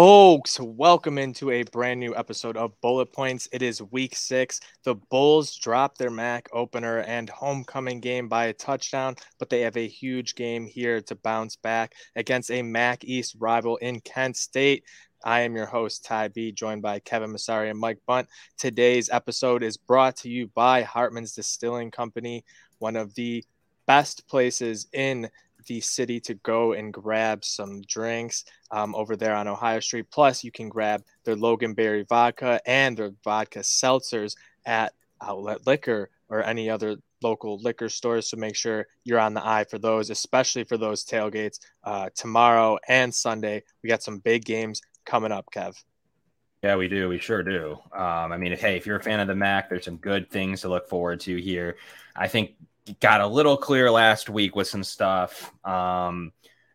Folks, welcome into a brand new episode of Bullet Points. It is week six. The Bulls dropped their MAC opener and homecoming game by a touchdown, but they have a huge game here to bounce back against a MAC East rival in Kent State. I am your host, Ty B, joined by Kevin Masari and Mike Bunt. Today's episode is brought to you by Hartman's Distilling Company, one of the best places in the city to go and grab some drinks um, over there on Ohio Street. Plus, you can grab their Loganberry vodka and their vodka seltzers at Outlet Liquor or any other local liquor stores. So make sure you're on the eye for those, especially for those tailgates uh, tomorrow and Sunday. We got some big games coming up, Kev. Yeah, we do. We sure do. Um, I mean, hey, if you're a fan of the Mac, there's some good things to look forward to here. I think got a little clear last week with some stuff. Um,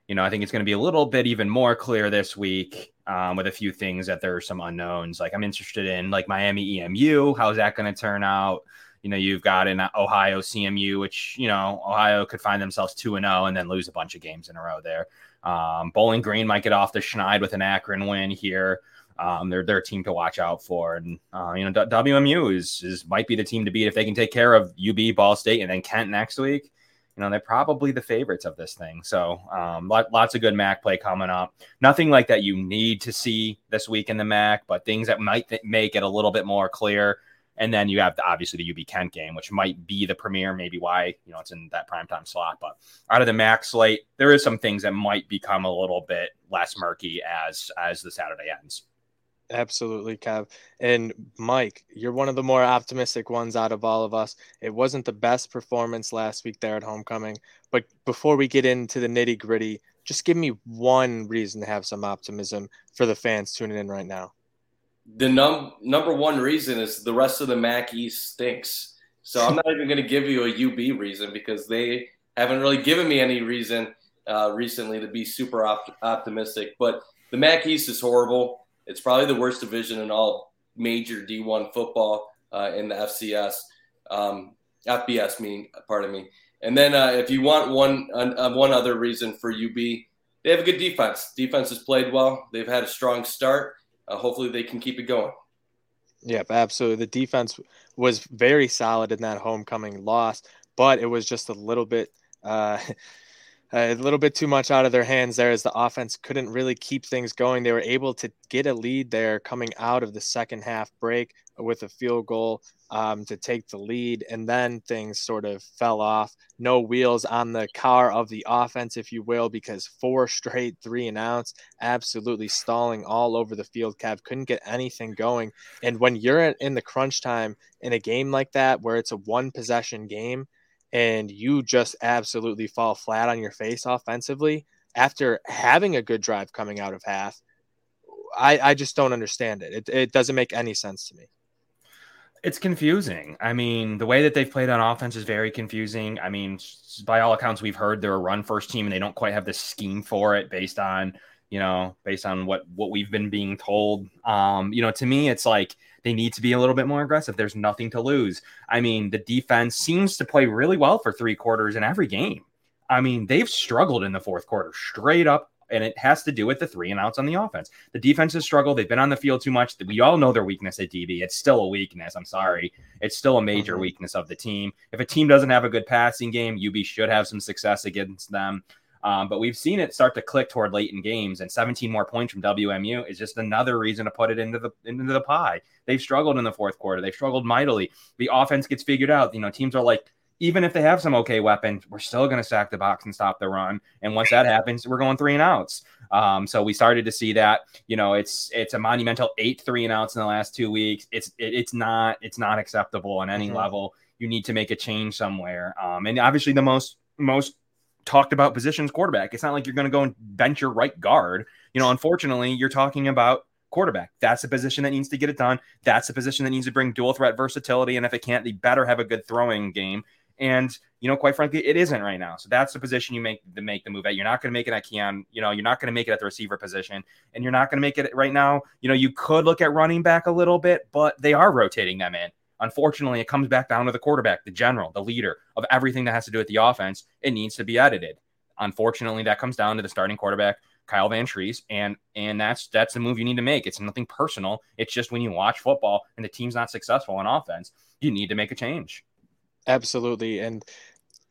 you know, I think it's going to be a little bit even more clear this week um, with a few things that there are some unknowns. Like I'm interested in like Miami EMU. How's that going to turn out? You know, you've got in Ohio CMU, which you know Ohio could find themselves two and zero and then lose a bunch of games in a row there. Um, Bowling Green might get off the schneid with an Akron win here um, they're they're a team to watch out for, and uh, you know WMU is is might be the team to beat if they can take care of UB, Ball State, and then Kent next week. You know they're probably the favorites of this thing. So um, lots of good MAC play coming up. Nothing like that you need to see this week in the MAC, but things that might th- make it a little bit more clear. And then you have the, obviously the UB Kent game, which might be the premiere, maybe why you know it's in that primetime slot. But out of the MAC slate, there is some things that might become a little bit less murky as as the Saturday ends. Absolutely, Kev. And Mike, you're one of the more optimistic ones out of all of us. It wasn't the best performance last week there at homecoming, but before we get into the nitty gritty, just give me one reason to have some optimism for the fans tuning in right now. The num- number one reason is the rest of the MAC East stinks. So I'm not even going to give you a UB reason because they haven't really given me any reason uh, recently to be super op- optimistic. But the MAC East is horrible. It's probably the worst division in all major D1 football uh, in the FCS, um, FBS. Mean, pardon me. And then uh, if you want one uh, one other reason for UB, they have a good defense. Defense has played well. They've had a strong start. Uh, hopefully, they can keep it going. Yep, absolutely. The defense was very solid in that homecoming loss, but it was just a little bit uh, a little bit too much out of their hands there as the offense couldn't really keep things going. They were able to get a lead there coming out of the second half break with a field goal um, to take the lead, and then things sort of fell off. No wheels on the car of the offense, if you will, because four straight three and outs, absolutely stalling all over the field. Cav couldn't get anything going, and when you're in the crunch time in a game like that, where it's a one possession game and you just absolutely fall flat on your face offensively after having a good drive coming out of half, I, I just don't understand it. it. It doesn't make any sense to me. It's confusing. I mean, the way that they've played on offense is very confusing. I mean, by all accounts, we've heard they're a run first team and they don't quite have the scheme for it based on, you know, based on what what we've been being told. Um, you know, to me, it's like they need to be a little bit more aggressive. There's nothing to lose. I mean, the defense seems to play really well for three quarters in every game. I mean, they've struggled in the fourth quarter straight up, and it has to do with the three and outs on the offense. The defense has struggled. They've been on the field too much. We all know their weakness at DB. It's still a weakness. I'm sorry. It's still a major mm-hmm. weakness of the team. If a team doesn't have a good passing game, UB should have some success against them. Um, but we've seen it start to click toward late in games, and 17 more points from WMU is just another reason to put it into the into the pie. They've struggled in the fourth quarter. They've struggled mightily. The offense gets figured out. You know, teams are like, even if they have some okay weapons, we're still going to stack the box and stop the run. And once that happens, we're going three and outs. Um, so we started to see that. You know, it's it's a monumental eight three and outs in the last two weeks. It's it, it's not it's not acceptable on any mm-hmm. level. You need to make a change somewhere. Um, and obviously, the most most talked about positions quarterback. It's not like you're going to go and bench your right guard. You know, unfortunately, you're talking about quarterback. That's the position that needs to get it done. That's the position that needs to bring dual threat versatility. And if it can't, they better have a good throwing game. And you know, quite frankly, it isn't right now. So that's the position you make to make the move at. You're not going to make it at Keon. You know, you're not going to make it at the receiver position, and you're not going to make it right now. You know, you could look at running back a little bit, but they are rotating them in. Unfortunately, it comes back down to the quarterback, the general, the leader of everything that has to do with the offense. It needs to be edited. Unfortunately, that comes down to the starting quarterback Kyle Vantrease, and and that's that's the move you need to make. It's nothing personal. It's just when you watch football and the team's not successful on offense, you need to make a change. Absolutely, and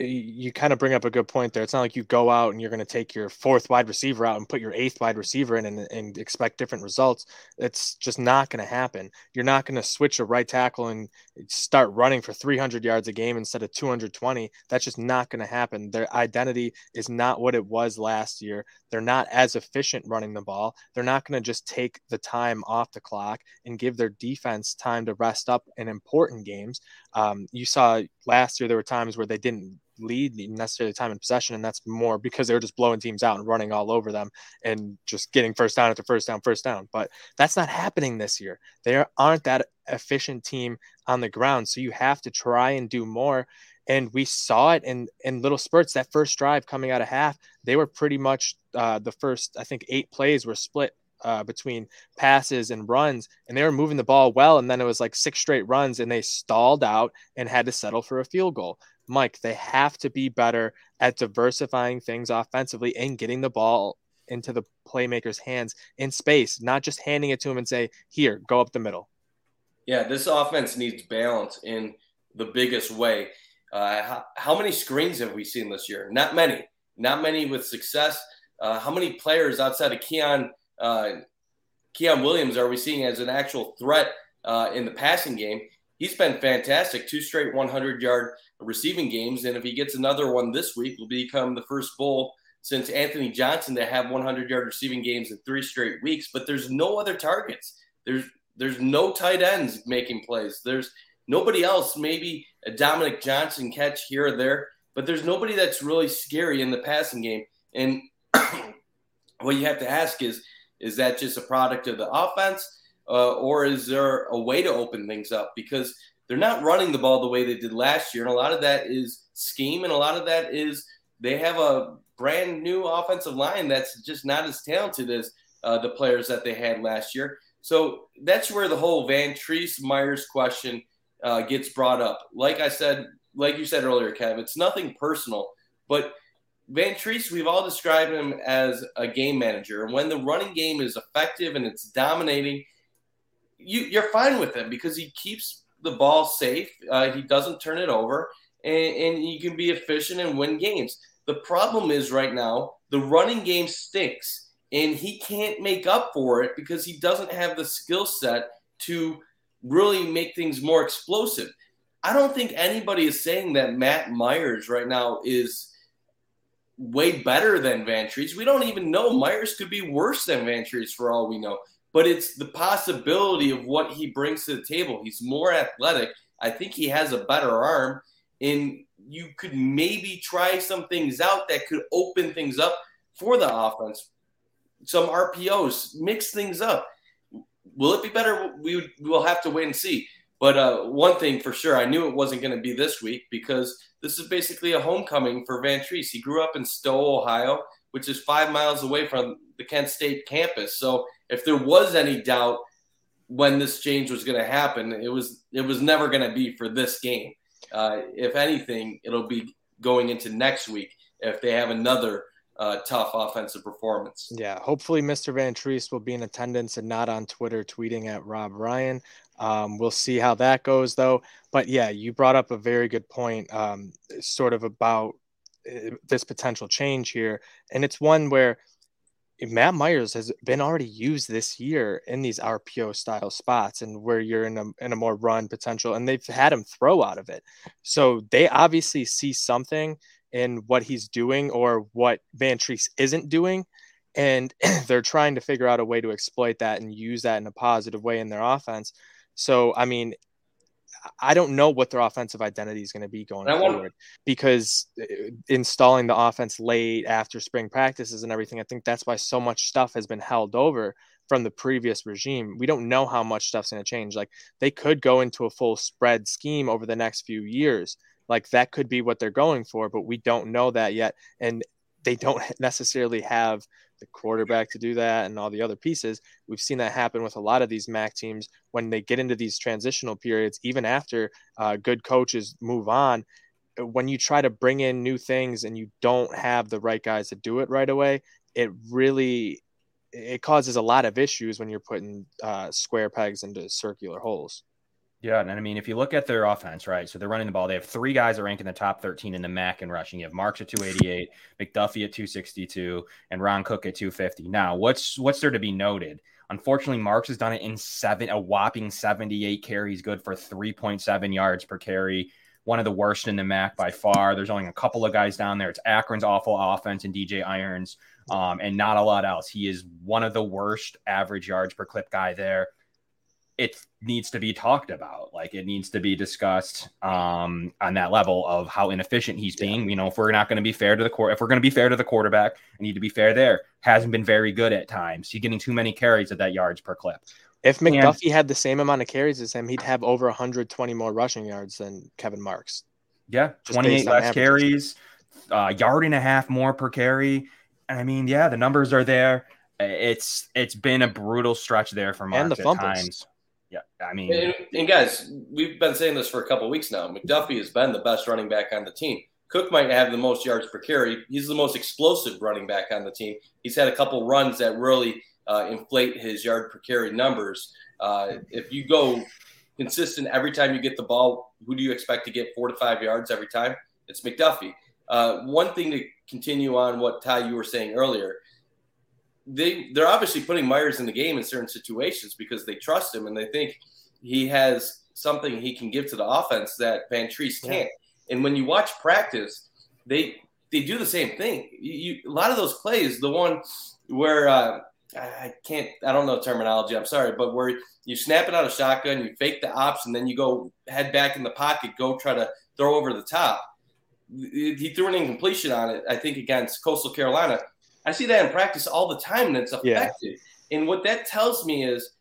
you kind of bring up a good point there. It's not like you go out and you're going to take your fourth wide receiver out and put your eighth wide receiver in and, and expect different results. It's just not going to happen. You're not going to switch a right tackle and start running for 300 yards a game instead of 220. That's just not going to happen. Their identity is not what it was last year. They're not as efficient running the ball. They're not going to just take the time off the clock and give their defense time to rest up in important games. Um, you saw last year there were times where they didn't lead necessarily time in possession, and that's more because they were just blowing teams out and running all over them and just getting first down after first down, first down. But that's not happening this year. They aren't that efficient team on the ground, so you have to try and do more. And we saw it in in little spurts. That first drive coming out of half, they were pretty much uh, the first I think eight plays were split uh, between passes and runs, and they were moving the ball well. And then it was like six straight runs, and they stalled out and had to settle for a field goal. Mike, they have to be better at diversifying things offensively and getting the ball into the playmaker's hands in space, not just handing it to him and say, "Here, go up the middle." Yeah, this offense needs balance in the biggest way. Uh, how, how, many screens have we seen this year? Not many. Not many with success. Uh, how many players outside of Keon uh, Keon Williams are we seeing as an actual threat uh, in the passing game? He's been fantastic. Two straight 100 yard receiving games. And if he gets another one this week, will become the first bull since Anthony Johnson to have 100 yard receiving games in three straight weeks. But there's no other targets. There's there's no tight ends making plays. There's nobody else. Maybe a Dominic Johnson catch here or there, but there's nobody that's really scary in the passing game. And what you have to ask is, is that just a product of the offense, uh, or is there a way to open things up? Because they're not running the ball the way they did last year. And a lot of that is scheme, and a lot of that is they have a brand new offensive line that's just not as talented as uh, the players that they had last year. So that's where the whole Vantrease Myers question uh, gets brought up. Like I said, like you said earlier, Kev, it's nothing personal, but Vantrease, we've all described him as a game manager. And when the running game is effective and it's dominating, you, you're fine with him because he keeps the ball safe. Uh, he doesn't turn it over, and, and you can be efficient and win games. The problem is right now the running game stinks, and he can't make up for it because he doesn't have the skill set to really make things more explosive. I don't think anybody is saying that Matt Myers right now is way better than Vantrease. We don't even know. Myers could be worse than Vantrease for all we know but it's the possibility of what he brings to the table. He's more athletic. I think he has a better arm, and you could maybe try some things out that could open things up for the offense. Some RPOs, mix things up. Will it be better? We will have to wait and see. But uh, one thing for sure, I knew it wasn't going to be this week because this is basically a homecoming for Vantrease. He grew up in Stow, Ohio, which is five miles away from the Kent State campus. So if there was any doubt when this change was going to happen, it was it was never going to be for this game. Uh, if anything, it'll be going into next week if they have another uh, tough offensive performance. Yeah, hopefully Mr. Vantrease will be in attendance and not on Twitter tweeting at Rob Ryan. Um, we'll see how that goes, though. But yeah, you brought up a very good point, um, sort of about uh, this potential change here, and it's one where Matt Myers has been already used this year in these RPO style spots and where you're in a, in a more run potential and they've had him throw out of it. So they obviously see something in what he's doing or what Vantrease isn't doing. And they're trying to figure out a way to exploit that and use that in a positive way in their offense. So, I mean, I don't know what their offensive identity is going to be going forward want... because uh, installing the offense late after spring practices and everything, I think that's why so much stuff has been held over from the previous regime. We don't know how much stuff's going to change. Like they could go into a full spread scheme over the next few years. Like that could be what they're going for, but we don't know that yet. And they don't necessarily have the quarterback to do that and all the other pieces. We've seen that happen with a lot of these MAC teams when they get into these transitional periods, even after uh, good coaches move on. When you try to bring in new things and you don't have the right guys to do it right away, it really it causes a lot of issues when you're putting uh, square pegs into circular holes. Yeah, and I mean, if you look at their offense, right? So they're running the ball. They have three guys that rank in the top 13 in the MAC and rushing. You have Marks at 288, McDuffie at 262, and Ron Cook at 250. Now, what's what's there to be noted? Unfortunately, Marks has done it in seven, a whopping 78 carries, good for 3.7 yards per carry. One of the worst in the MAC by far. There's only a couple of guys down there. It's Akron's awful offense and DJ Irons, um, and not a lot else. He is one of the worst average yards per clip guy there it needs to be talked about. Like it needs to be discussed um, on that level of how inefficient he's being. You know, if we're not going to be fair to the court, if we're going to be fair to the quarterback, I need to be fair there. Hasn't been very good at times. He's getting too many carries at that yards per clip. If McDuffie and, had the same amount of carries as him, he'd have over 120 more rushing yards than Kevin Marks. Yeah, 28 less carries, uh, yard and a half more per carry. And I mean, yeah, the numbers are there. It's it's been a brutal stretch there for Marks and the fumbles. times. Yeah, I mean, and, and, guys, we've been saying this for a couple weeks now. McDuffie has been the best running back on the team. Cook might have the most yards per carry. He's the most explosive running back on the team. He's had a couple runs that really uh, inflate his yard per carry numbers. Uh, if you go consistent every time you get the ball, who do you expect to get four to five yards every time? It's McDuffie. Uh, one thing to continue on what Ty you were saying earlier they they're obviously putting Myers in the game in certain situations because they trust him and they think he has something he can give to the offense that Vantrease can't. Yeah. And when you watch practice, they they do the same thing. You, you, a lot of those plays, the one where uh, I can't, I don't know terminology. I'm sorry, but where you snap it out of shotgun, you fake the ops, and then you go head back in the pocket, go try to throw over the top. He threw an incompletion on it, I think, against Coastal Carolina I see that in practice all the time, and it's effective. Yeah. And what that tells me is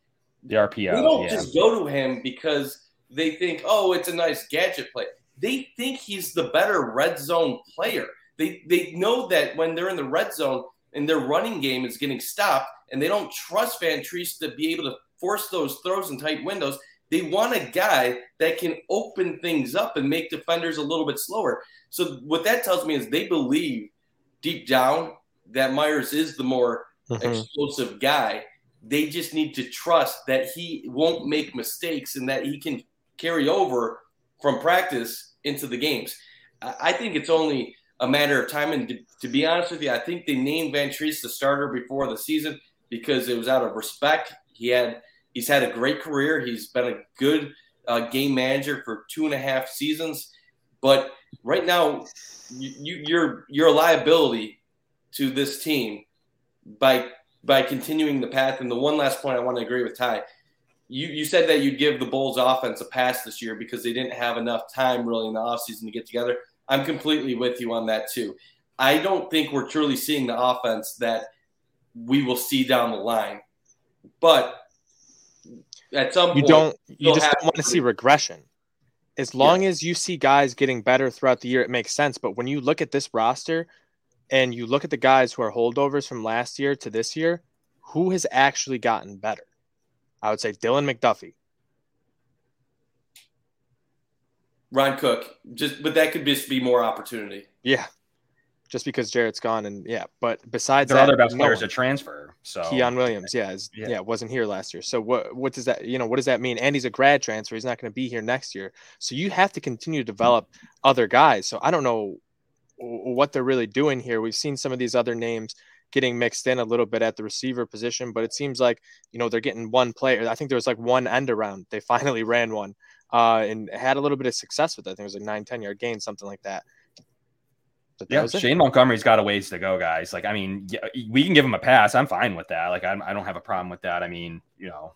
the RPO. They don't yeah. just go to him because they think, oh, it's a nice gadget play. They think he's the better red zone player. They they know that when they're in the red zone and their running game is getting stopped, and they don't trust Vantrease to be able to force those throws in tight windows. They want a guy that can open things up and make defenders a little bit slower. So what that tells me is they believe deep down that Myers is the more mm-hmm. explosive guy. They just need to trust that he won't make mistakes and that he can carry over from practice into the games. I think it's only a matter of time. And to, to be honest with you, I think they named Vantrease the starter before the season because it was out of respect. He had he's had a great career. He's been a good uh, game manager for two and a half seasons. But right now, you, you, you're you're a liability to this team by by continuing the path. And the one last point I want to agree with Ty. You, you said that you'd give the Bulls offense a pass this year because they didn't have enough time really in the offseason to get together. I'm completely with you on that too. I don't think we're truly seeing the offense that we will see down the line. But at some you don't you just don't want to see regression. As long yeah. as you see guys getting better throughout the year, it makes sense. But when you look at this roster, and you look at the guys who are holdovers from last year to this year, who has actually gotten better? I would say Dylan McDuffie. Ron Cook, just but that could just be more opportunity. Yeah, just because Jaret's gone, and yeah. But besides, there that, other best no players to transfer. So Keon Williams, yeah, is, yeah, yeah, wasn't here last year. So what what does that you know what does that mean? And he's a grad transfer. He's not going to be here next year. So you have to continue to develop other guys. So I don't know what they're really doing here. We've seen some of these other names getting mixed in a little bit at the receiver position, but it seems like you know they're getting one player. I think there was like one end around. They finally ran one uh, and had a little bit of success with it. I think it was like nine, 10 yard gain, something like that. But yeah, Shane Montgomery's got a ways to go, guys. Like, I mean, we can give him a pass. I'm fine with that. Like, I'm, I do not have a problem with that. I mean, you know,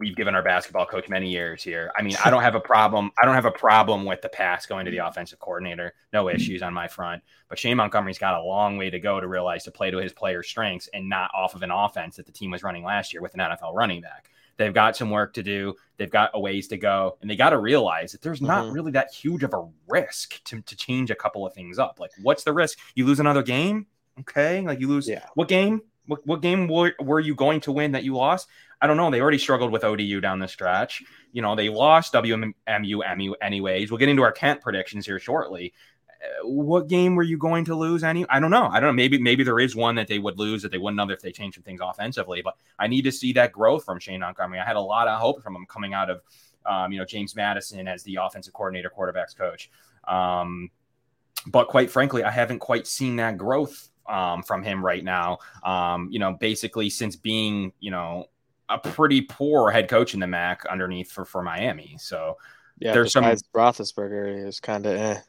we've given our basketball coach many years here. I mean, I don't have a problem. I don't have a problem with the pass going to the offensive coordinator. No issues on my front. But Shane Montgomery's got a long way to go to realize to play to his players' strengths and not off of an offense that the team was running last year with an NFL running back. They've got some work to do. They've got a ways to go, and they got to realize that there's not mm-hmm. really that huge of a risk to, to change a couple of things up. Like, what's the risk? You lose another game, okay? Like you lose yeah. what game? What, what game were, were you going to win that you lost? I don't know. They already struggled with ODU down the stretch. You know, they lost WMU MU anyways. We'll get into our Kent predictions here shortly. what game were you going to lose? Any? I don't know. I don't know. Maybe maybe there is one that they would lose that they wouldn't have if they changed some things offensively. But I need to see that growth from Shane Montgomery. I had a lot of hope from him coming out of um, you know James Madison as the offensive coordinator, quarterbacks coach. Um, but quite frankly, I haven't quite seen that growth um, from him right now. Um, you know, basically since being you know a pretty poor head coach in the MAC underneath for for Miami. So yeah, there's some Roethlisberger is kind of eh.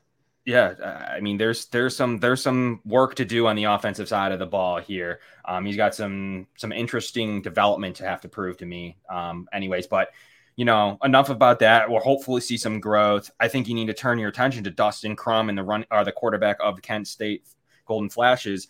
Yeah, I mean, there's there's some there's some work to do on the offensive side of the ball here. Um, he's got some some interesting development to have to prove to me. Um, anyways, but you know, enough about that. We'll hopefully see some growth. I think you need to turn your attention to Dustin Crum and the run or the quarterback of Kent State Golden Flashes.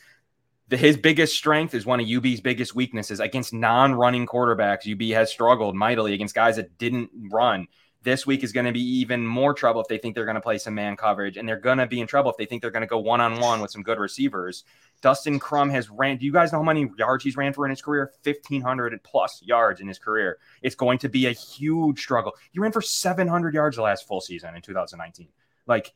The, his biggest strength is one of UB's biggest weaknesses against non-running quarterbacks. UB has struggled mightily against guys that didn't run. This week is going to be even more trouble if they think they're going to play some man coverage, and they're going to be in trouble if they think they're going to go one on one with some good receivers. Dustin Crum has ran. Do you guys know how many yards he's ran for in his career? 1,500 plus yards in his career. It's going to be a huge struggle. He ran for 700 yards the last full season in 2019. Like,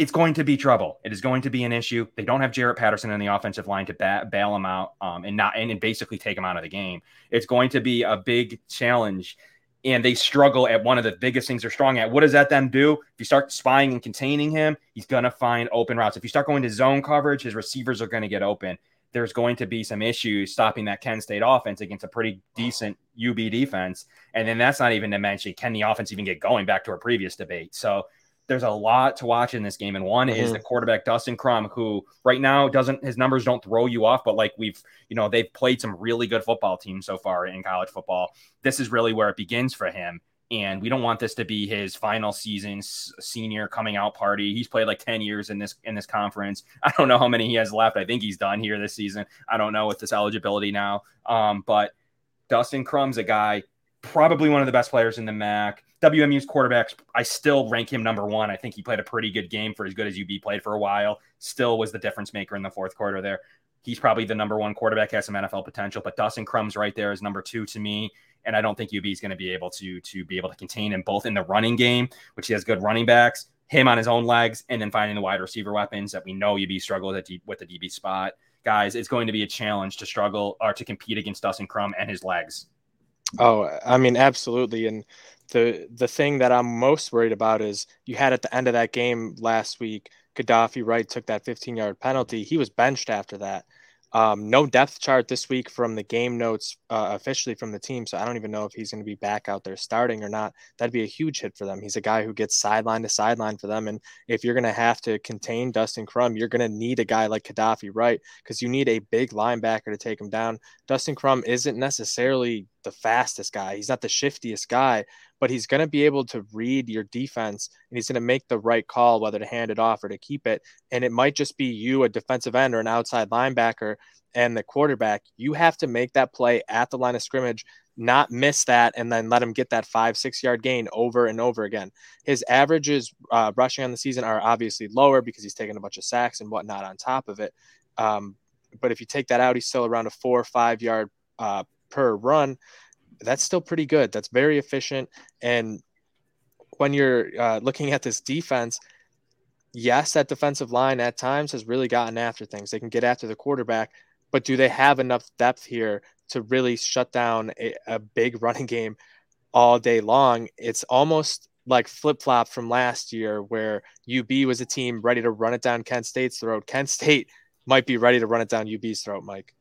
it's going to be trouble. It is going to be an issue. They don't have Jaret Patterson in the offensive line to ba- bail him out um, and not and basically take him out of the game. It's going to be a big challenge and they struggle at one of the biggest things they're strong at. What does that then do? If you start spying and containing him, he's going to find open routes. If you start going to zone coverage, his receivers are going to get open. There's going to be some issues stopping that Kent State offense against a pretty decent UB defense. And then that's not even to mention can the offense even get going back to our previous debate. So there's a lot to watch in this game. And one mm-hmm. is the quarterback Dustin Crum, who right now doesn't his numbers don't throw you off, but like we've you know they've played some really good football teams so far in college football. This is really where it begins for him. And we don't want this to be his final season senior coming out party. He's played like 10 years in this in this conference. I don't know how many he has left. I think he's done here this season. I don't know with this eligibility now. Um, but Dustin Crum's a guy probably one of the best players in the MAC. WMU's quarterbacks, I still rank him number one. I think he played a pretty good game for as good as UB played for a while. Still was the difference maker in the fourth quarter there. He's probably the number one quarterback, has some NFL potential, but Dustin Crum's right there is number two to me. And I don't think UB is going to be able to to be able to contain him both in the running game, which he has good running backs, him on his own legs, and then finding the wide receiver weapons that we know UB struggles at with the DB spot. Guys, it's going to be a challenge to struggle or to compete against Dustin Crum and his legs. Oh, I mean, absolutely. And the the thing that I'm most worried about is you had at the end of that game last week, Kadofi Wright took that 15 yard penalty. He was benched after that. Um, no depth chart this week from the game notes uh, officially from the team, so I don't even know if he's going to be back out there starting or not. That'd be a huge hit for them. He's a guy who gets sideline to sideline for them, and if you're going to have to contain Dustin Crum, you're going to need a guy like Kadofi Wright because you need a big linebacker to take him down. Dustin Crum isn't necessarily the fastest guy. He's not the shiftiest guy, but he's going to be able to read your defense and he's going to make the right call whether to hand it off or to keep it. And it might just be you, a defensive end or an outside linebacker, and the quarterback. You have to make that play at the line of scrimmage, not miss that, and then let him get that five, six yard gain over and over again. His averages uh, rushing on the season are obviously lower because he's taking a bunch of sacks and whatnot on top of it. Um, but if you take that out, he's still around a four or five yard uh, per run that's still pretty good. That's very efficient. And when you're uh, looking at this defense, yes, that defensive line at times has really gotten after things. They can get after the quarterback, but do they have enough depth here to really shut down a, a big running game all day long? It's almost like flip flop from last year where UB was a team ready to run it down Kent State's throat. Kent State might be ready to run it down UB's throat, Mike.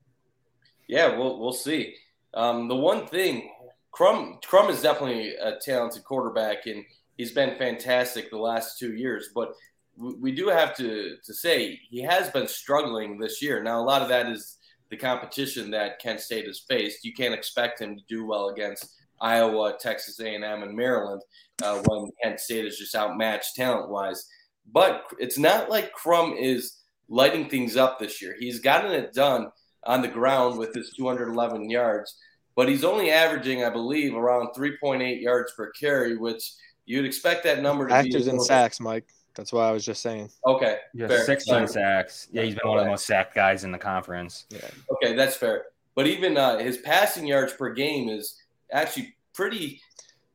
Yeah, we'll we'll see. Um, the one thing, Crum Crum is definitely a talented quarterback, and he's been fantastic the last two years. But we do have to to say he has been struggling this year. Now, a lot of that is the competition that Kent State has faced. You can't expect him to do well against Iowa, Texas A&M, and Maryland uh, when Kent State is just outmatched talent wise. But it's not like Crum is lighting things up this year. He's gotten it done on the ground with his 211 yards, but he's only averaging, I believe, around 3.8 yards per carry, which you'd expect that number to Actors be. in sacks, Mike. That's why I was just saying. Okay. Yeah, fair. 16 sacks. Yeah, he's been one of the most sacked guys in the conference. Yeah. Okay, that's fair. But even uh, his passing yards per game is actually pretty,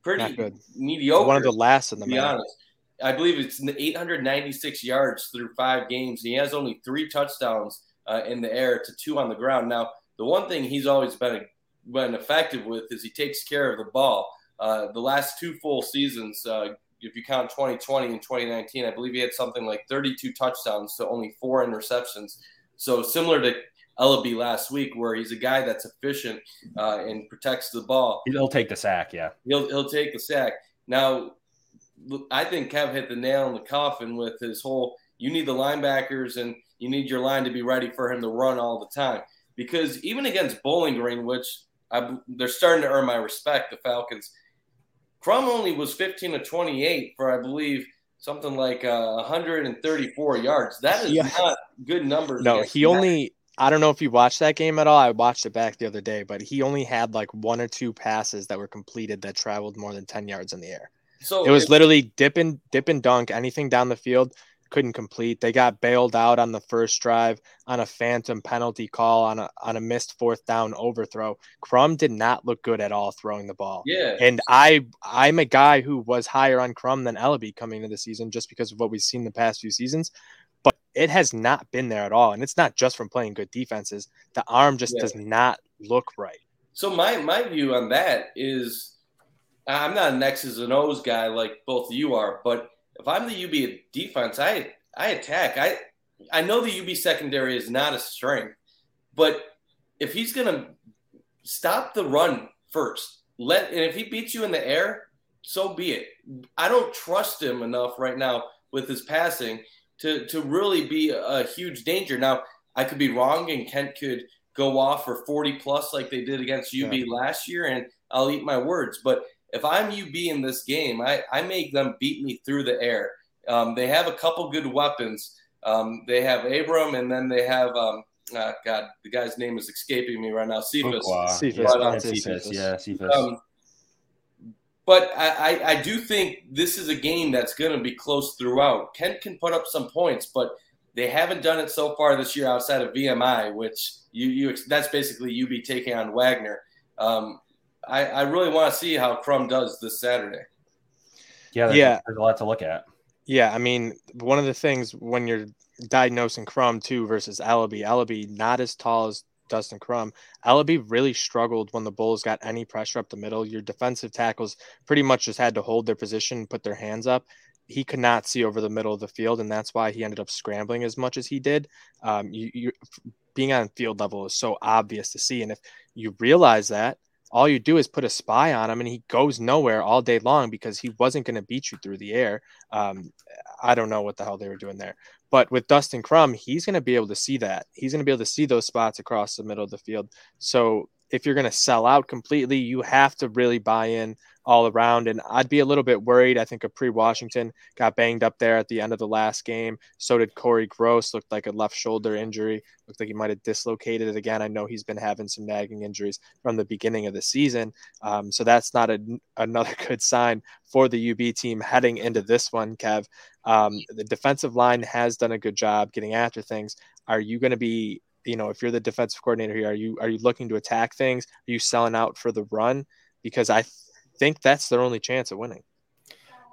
pretty good. mediocre. One of the last in the to be honest. I believe it's 896 yards through five games. He has only three touchdowns uh, in the air to two on the ground. Now, the one thing he's always been been effective with is he takes care of the ball. Uh, the last two full seasons, uh, if you count 2020 and 2019, I believe he had something like 32 touchdowns to only four interceptions. So similar to Eleby last week, where he's a guy that's efficient uh, and protects the ball. He'll take the sack, yeah. He'll he'll take the sack. Now, I think Kev hit the nail in the coffin with his whole. You need the linebackers and you need your line to be ready for him to run all the time. Because even against Bowling Green, which I, they're starting to earn my respect, the Falcons. Crum only was 15 to 28 for, I believe, something like uh, 134 yards. That is yeah. not good numbers. No, he only. I don't know if you watched that game at all. I watched it back the other day, but he only had like one or two passes that were completed that traveled more than 10 yards in the air. So it was literally dip and dip and dunk, anything down the field couldn't complete. They got bailed out on the first drive on a phantom penalty call on a on a missed fourth down overthrow. Crum did not look good at all throwing the ball. Yeah. And I I'm a guy who was higher on Crum than Eleby coming into the season just because of what we've seen the past few seasons. But it has not been there at all. And it's not just from playing good defenses. The arm just yeah. does not look right. So my my view on that is I'm not an X's and O's guy like both of you are, but if I'm the UB defense, I I attack. I I know the UB secondary is not a strength, but if he's gonna stop the run first, let and if he beats you in the air, so be it. I don't trust him enough right now with his passing to to really be a, huge danger. Now I could be wrong, and Kent could go off for 40 plus like they did against UB yeah. last year, and I'll eat my words. But if I'm UB in this game, I, I make them beat me through the air. Um, they have a couple good weapons. Um, they have Abram, and then they have um, uh, God, the guy's name is escaping me right now. Cephas. Cephas. But, um, Cephas. Yeah, Cephas. Um, but I, I, I, do think this is a game that's going to be close throughout. Kent can put up some points, but they haven't done it so far this year outside of VMI, which you you that's basically UB taking on Wagner. Um, I, I really want to see how Crum does this Saturday. Yeah, there's, yeah, there's a lot to look at. Yeah, I mean, one of the things when you're diagnosing Crum too versus Eleby, Eleby not as tall as Dustin Crum. Eleby really struggled when the Bulls got any pressure up the middle. Your defensive tackles pretty much just had to hold their position and put their hands up. He could not see over the middle of the field, and that's why he ended up scrambling as much as he did. Um, you, you being on field level is so obvious to see, and if you realize that, all you do is put a spy on him and he goes nowhere all day long because he wasn't going to beat you through the air. Um, I don't know what the hell they were doing there. But with Dustin Crum, he's going to be able to see that. He's going to be able to see those spots across the middle of the field. So if you're going to sell out completely, you have to really buy in all around. And I'd be a little bit worried. I think a pre Washington got banged up there at the end of the last game. So did Corey Gross, looked like a left shoulder injury. Looked like he might have dislocated it again. I know he's been having some nagging injuries from the beginning of the season. Um, so that's not a, another good sign for the UB team heading into this one, Kev. Um, the defensive line has done a good job getting after things. Are you going to be you know if you're the defensive coordinator here are you are you looking to attack things are you selling out for the run because i think that's their only chance of winning.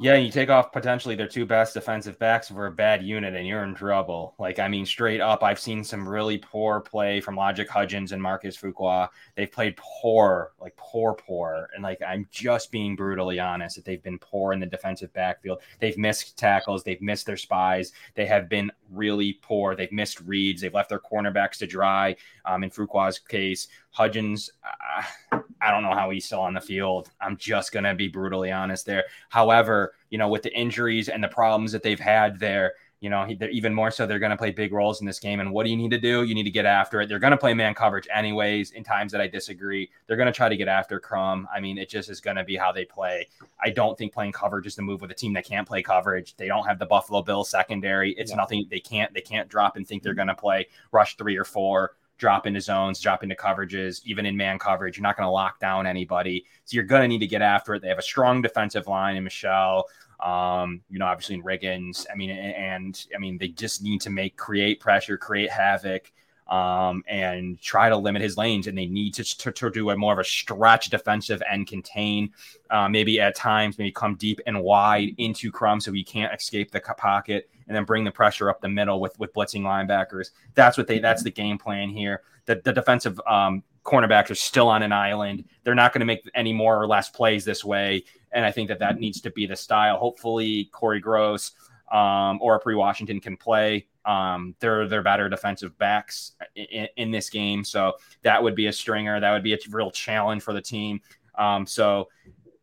Yeah, you take off potentially their two best defensive backs for a bad unit, and you're in trouble. Like, I mean, straight up, I've seen some really poor play from Logic Hudgens and Marcus Fuqua. They've played poor, like poor, poor, and like I'm just being brutally honest that they've been poor in the defensive backfield. They've missed tackles, they've missed their spies, they have been really poor. They've missed reads, they've left their cornerbacks to dry. Um, in Fuqua's case, Hudgens, uh, I don't know how he's still on the field. I'm just going to be brutally honest there. However, you know, with the injuries and the problems that they've had there, you know, even more so, they're going to play big roles in this game. And what do you need to do? You need to get after it. They're going to play man coverage anyways. In times that I disagree, they're going to try to get after Crum. I mean, it just is going to be how they play. I don't think playing coverage is the move with a team that can't play coverage. They don't have the Buffalo Bill secondary. It's yeah. nothing. They can't. They can't drop and think they're going to play rush three or four drop into zones, drop into coverages, even in man coverage. You're not going to lock down anybody. So you're going to need to get after it. They have a strong defensive line in Michelle. um, you know, obviously in Riggins. I mean, and, I mean, they just need to make create pressure, create havoc. um, and try to limit his lanes. And they need to, to, to do a more of a stretch defensive and contain, uh, maybe at times, maybe come deep and wide into Crum so he can't escape the pocket and then bring the pressure up the middle with with blitzing linebackers. That's what they that's the game plan here. The, the defensive um, cornerbacks are still on an island. They're not going to make any more or less plays this way, and I think that that needs to be the style. Hopefully, Corey Gross um, or a Pre Washington can play. Um, they're they're better defensive backs in, in, this game, so that would be a stringer. That would be a real challenge for the team. Um, so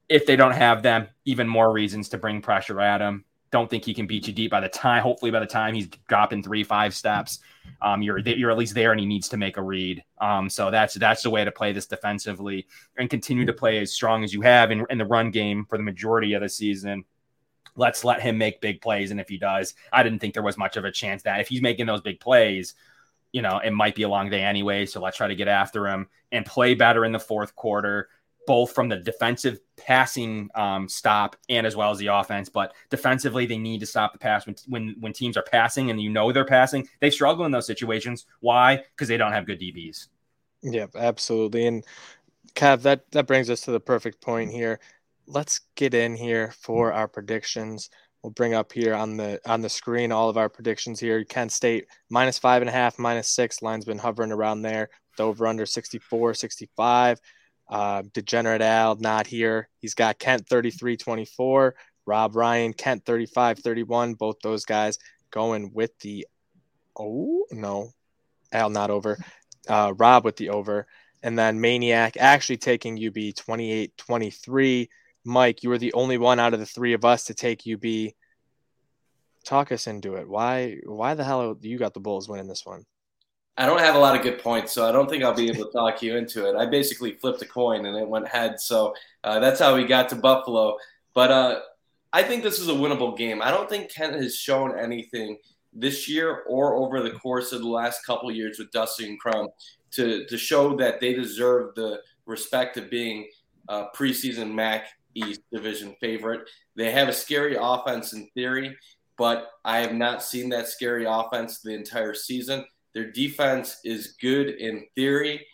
if they don't have them, even more reasons to bring pressure at him. Don't think he can beat you deep by the time. Hopefully, by the time he's dropping three, five steps, um, you're you're at least there, and he needs to make a read. Um, so that's that's the way to play this defensively and continue to play as strong as you have in, in the run game for the majority of the season let's let him make big plays. And if he does, I didn't think there was much of a chance that if he's making those big plays, you know, it might be a long day anyway. So let's try to get after him and play better in the fourth quarter, both from the defensive passing um, stop and as well as the offense. But defensively, they need to stop the pass when when when teams are passing and you know they're passing. They struggle in those situations. Why? Because they don't have good DBs. Yep, absolutely. And Kev, that that brings us to the perfect point here let's get in here for our predictions. We'll bring up here on the on the screen all of our predictions here. Kent State minus five and a half, minus six. Line's been hovering around there. The over under 64, 65. Uh, Degenerate Al not here. He's got Kent 33 24. Rob Ryan, Kent 35 31. Both those guys going with the oh no, Al not over. Uh, Rob with the over. And then Maniac actually taking UB 28 23. Mike, you were the only one out of the three of us to take UB. Talk us into it. Why? Why the hell you got the Bulls winning this one? I don't have a lot of good points, so I don't think I'll be able to talk you into it. I basically flipped a coin and it went head, so uh, that's how we got to Buffalo. But uh, I think this is a winnable game. I don't think Kent has shown anything this year or over the course of the last couple years with Dustin Crum to to show that they deserve the respect of being preseason MAC East Division favorite. They have a scary offense in theory, but I have not seen that scary offense the entire season. Their defense is good in theory,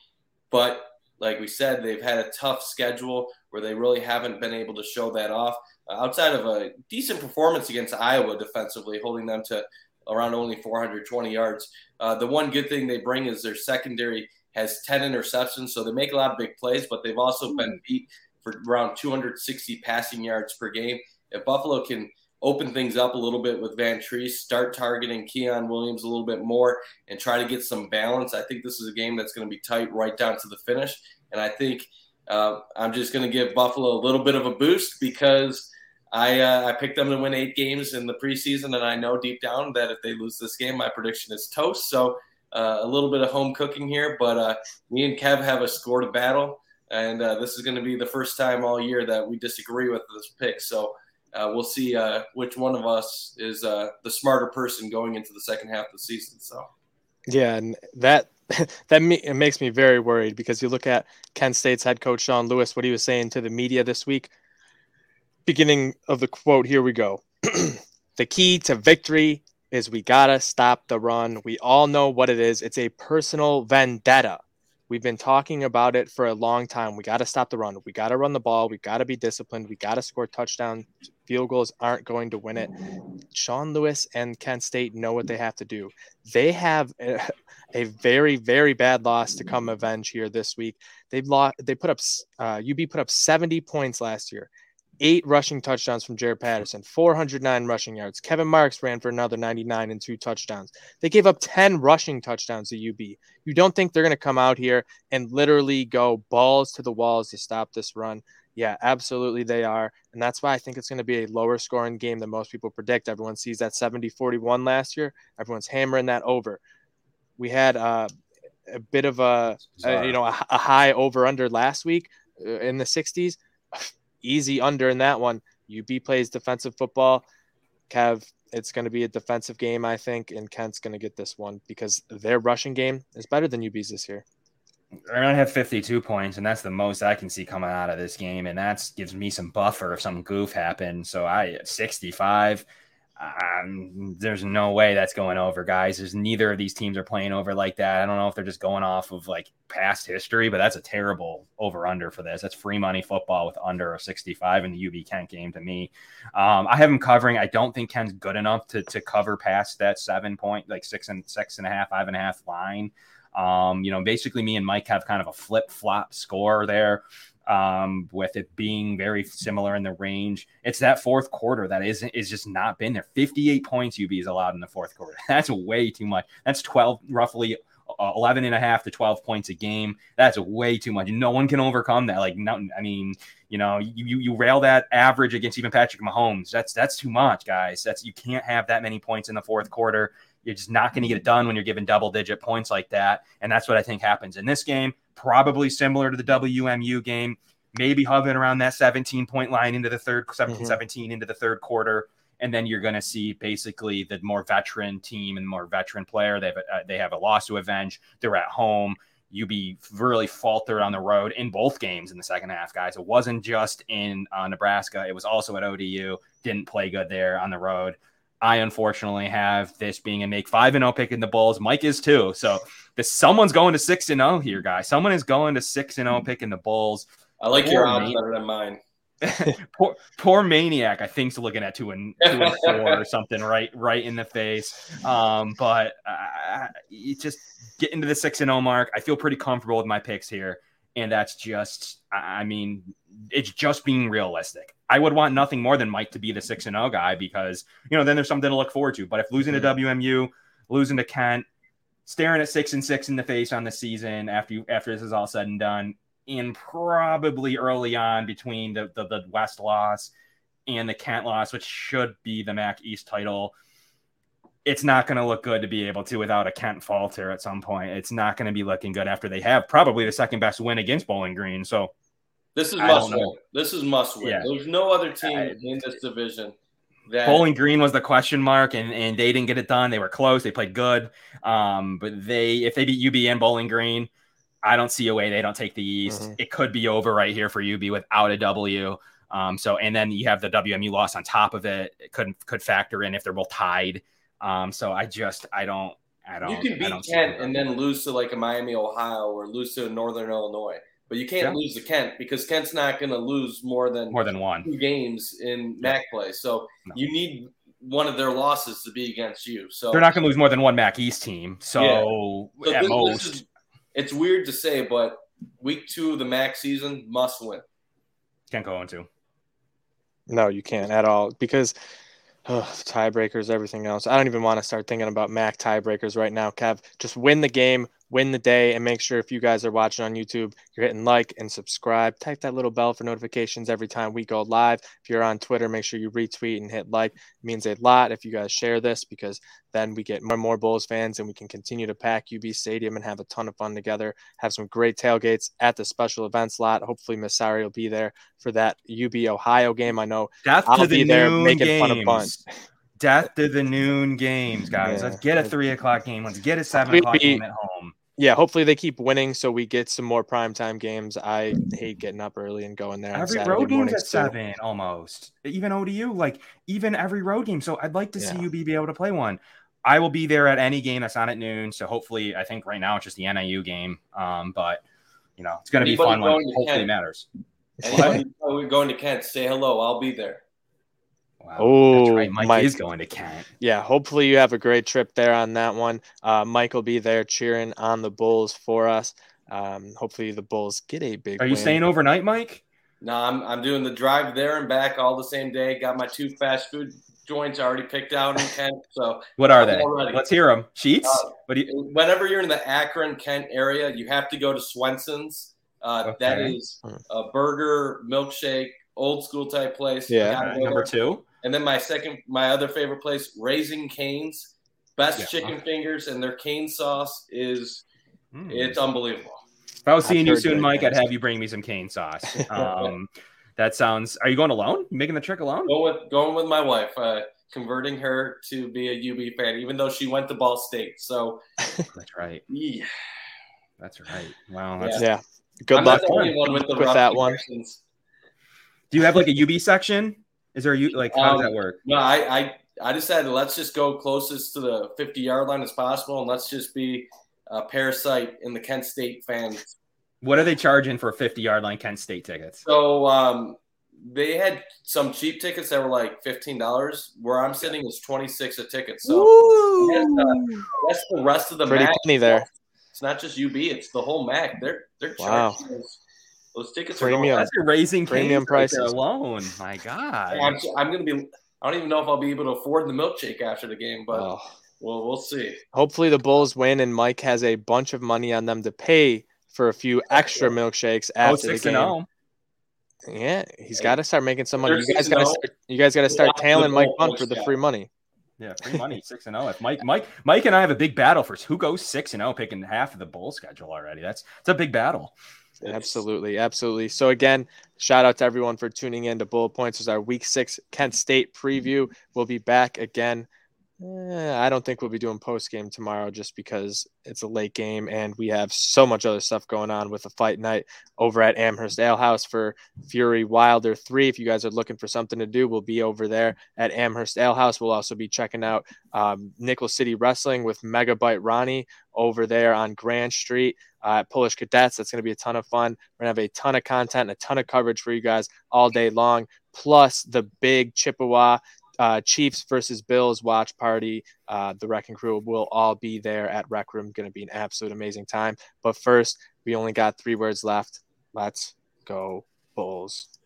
but like we said, they've had a tough schedule where they really haven't been able to show that off. Uh, outside of a decent performance against Iowa defensively, holding them to around only 420 yards. Uh, the one good thing they bring is their secondary has 10 interceptions, so they make a lot of big plays, but they've also been beat for around 260 passing yards per game. If Buffalo can open things up a little bit with Vantrease, start targeting Keon Williams a little bit more, and try to get some balance, I think this is a game that's going to be tight right down to the finish. And I think uh, I'm just going to give Buffalo a little bit of a boost because I uh, I picked them to win eight games in the preseason, and I know deep down that if they lose this game, my prediction is toast. So uh, a little bit of home cooking here, but uh, me and Kev have a score to battle and uh, this is going to be the first time all year that we disagree with this pick. So uh, we'll see uh, which one of us is uh, the smarter person going into the second half of the season. So yeah, and that that it makes me very worried because you look at Kent State's head coach Sean Lewis, what he was saying to the media this week. Beginning of the quote, here we go. the key to victory is we gotta stop the run. We all know what it is. It's a personal vendetta We've been talking about it for a long time. We got to stop the run. We got to run the ball. We got to be disciplined. We got to score touchdowns. Field goals aren't going to win it. Sean Lewis and Kent State know what they have to do. They have a, a very, very bad loss to come avenge here this week. They've lost. They put up. Uh, UB put up 70 points last year eight rushing touchdowns from Jaret Patterson, 409 rushing yards. Kevin Marks ran for another 99 and two touchdowns. They gave up 10 rushing touchdowns to UB. You don't think they're going to come out here and literally go balls to the walls to stop this run? Yeah, absolutely they are. And that's why I think it's going to be a lower scoring game than most people predict. Everyone sees that 70 41 last year. Everyone's hammering that over. We had uh, a bit of a, a you know, a, a high over under last week uh, in the 60s easy under in that one. UB plays defensive football. Kev, it's going to be a defensive game, I think, and Kent's going to get this one because their rushing game is better than UB's this year. They're going to have 52 points, and that's the most I can see coming out of this game. And that gives me some buffer if some goof happens. So I 65. Um, there's no way that's going over, guys. There's neither of these teams are playing over like that. I don't know if they're just going off of like past history, but that's a terrible over under for this. That's free money football with under a 65 in the UB Kent game to me. Um, I have them covering. I don't think Kent's good enough to to cover past that seven point, like six and six and a half, five and a half line. Um, you know, basically, me and Mike have kind of a flip flop score there um, with it being very similar in the range. It's that fourth quarter that isn't is just not been there. 58 points UB is allowed in the fourth quarter. That's way too much. That's 12 roughly uh, 11 and a half to 12 points a game. That's way too much. No one can overcome that. Like, no, I mean, you know, you, you rail that average against even Patrick Mahomes. That's, that's too much, guys. That's, you can't have that many points in the fourth quarter. You're just not going to get it done when you're given double digit points like that. And that's what I think happens in this game probably similar to the WMU game, maybe hovering around that 17 point line into the third 17 mm-hmm. 17 into the third quarter. And then you're going to see basically the more veteran team and more veteran player. They have a, uh, they have a loss to avenge. They're at home. UB really faltered on the road in both games in the second half, guys. It wasn't just in uh, Nebraska; it was also at ODU. Didn't play good there on the road. I unfortunately have this being a make five and zero oh pick in the Bulls. Mike is too. So this someone's going to six and zero oh here, guys. Someone is going to six and zero oh picking the Bulls. I like poor your odds better than mine. poor, poor maniac, I think's looking at two and two and four or something, right, right in the face. Um, but uh, just get into the six and zero mark. I feel pretty comfortable with my picks here, and that's just, I mean, it's just being realistic. I would want nothing more than Mike to be the six and zero guy because you know then there's something to look forward to. But if losing to WMU, losing to Kent, staring at six and six in the face on the season after you, after this is all said and done, and probably early on between the, the, the West loss and the Kent loss, which should be the MAC East title, it's not going to look good to be able to without a Kent falter at some point. It's not going to be looking good after they have probably the second best win against Bowling Green. So this is must win. This is must win. Yeah. There's no other team I, in this division that Bowling Green was the question mark, and, and they didn't get it done. They were close. They played good. Um, but they if they beat UB and Bowling Green, I don't see a way they don't take the East. Mm-hmm. It could be over right here for UB without a W. Um, so and then you have the WMU loss on top of it. It could could factor in if they're both tied. Um, so I just I don't I don't. You can beat Kent and then lose to like a Miami, Ohio, or lose to Northern Illinois. But you can't yeah. lose to Kent because Kent's not going to lose more than more than one two games in yeah. MAC play. So no. you need one of their losses to be against you. So they're not going to lose more than one MAC East team. So, yeah. so at this, most, this is, it's weird to say, but week two of the MAC season must win. Can't go into. No, you can't at all because oh, tiebreakers, everything else. I don't even want to start thinking about MAC tiebreakers right now. Kev, just win the game, win the day and make sure if you guys are watching on YouTube, you're hitting like and subscribe. Type that little bell for notifications every time we go live. If you're on Twitter, make sure you retweet and hit like. It means a lot if you guys share this because then we get more and more Bulls fans and we can continue to pack UB Stadium and have a ton of fun together. Have some great tailgates at the special events lot. Hopefully, Miss will be there for that UB Ohio game. I know Death I'll be there making games. fun of Bunt. Death to the noon games, guys. Yeah. Let's get a three o'clock game. Let's get a seven o'clock game at home. Yeah, hopefully they keep winning so we get some more primetime games. I hate getting up early and going there. Every road game's at seven almost. Even ODU, like even every road game. So I'd like to yeah. see you be, be able to play one. I will be there at any game that's on at noon. So hopefully, I think right now it's just the NIU game. Um, but you know, it's going to be fun when hopefully Kent. matters. Anybody going to Kent, say hello. I'll be there. Wow. Oh, right. Mike, Mike, is going to Kent. Yeah, hopefully you have a great trip there on that one. Uh, Mike will be there cheering on the Bulls for us. Um, hopefully the Bulls get a big. Are you win. staying overnight, Mike? No, I'm I'm doing the drive there and back all the same day. Got my two fast food joints already picked out in Kent. So what are they? Let's hear them. Sheets. Uh, what do you? Whenever you're in the Akron Kent area, you have to go to Swenson's. Uh, okay. That is a burger milkshake, old school type place. Yeah, number two. And then my second, my other favorite place, Raising Cane's, best yeah. chicken fingers, and their cane sauce is mm. it's unbelievable. If I was seeing you soon, Mike, I'd have you bring me some cane sauce. Um, that sounds. Are you going alone? You making the trip alone? Going with going with my wife. Uh, converting her to be a UB fan, even though she went to Ball State. So that's right. Yeah. That's right. Wow. That's, yeah. Good I'm luck with, with that one. Do you have like a UB section? Is there you like how um, does that work? No, I, I I decided let's just go closest to the 50 yard line as possible, and let's just be a parasite in the Kent State fans. What are they charging for 50 yard line Kent State tickets? So um, they had some cheap tickets that were like fifteen dollars. Where I'm sitting is twenty six a ticket. So that's, uh, that's, the rest of the Pretty MAC. penny there. It's not just UB; it's the whole MAC. They're they're Wow. charging those, those tickets Premium. are That's your raising Premium Cane's right there prices. alone. My God. I'm, I'm going to be. I don't even know if I'll be able to afford the milkshake after the game, but Oh. we'll we'll see. Hopefully the Bulls win and Mike has a bunch of money on them to pay for a few extra milkshakes Oh, after the game. oh. Yeah, he's got to start making some money. You guys got to oh. start. You guys got to start tailing Mike goal Bunt for the free money. Yeah, free money, six and zero. If Mike, Mike, Mike, and I have a big battle for who goes six and zero, picking half of the bowl schedule already. That's it's a big battle. Absolutely, absolutely. So again, shout out to everyone for tuning in to Bullet Points. This is our Week Six Kent State preview. We'll be back again. Eh, I don't think we'll be doing post game tomorrow just because it's a late game and we have so much other stuff going on with the fight night over at Amherst Ale House for Fury Wilder 3. If you guys are looking for something to do, we'll be over there at Amherst Ale House. We'll also be checking out um, Nickel City Wrestling with Megabyte Ronnie over there on Grant Street uh, Polish Cadets. That's going to be a ton of fun. We're going to have a ton of content and a ton of coverage for you guys all day long, plus the big Chippewa uh, Chiefs versus Bills watch party. Uh, the Wrecking Crew will all be there at Rec Room. Going to be an absolute amazing time. But first, we only got three words left. Let's go, Bulls.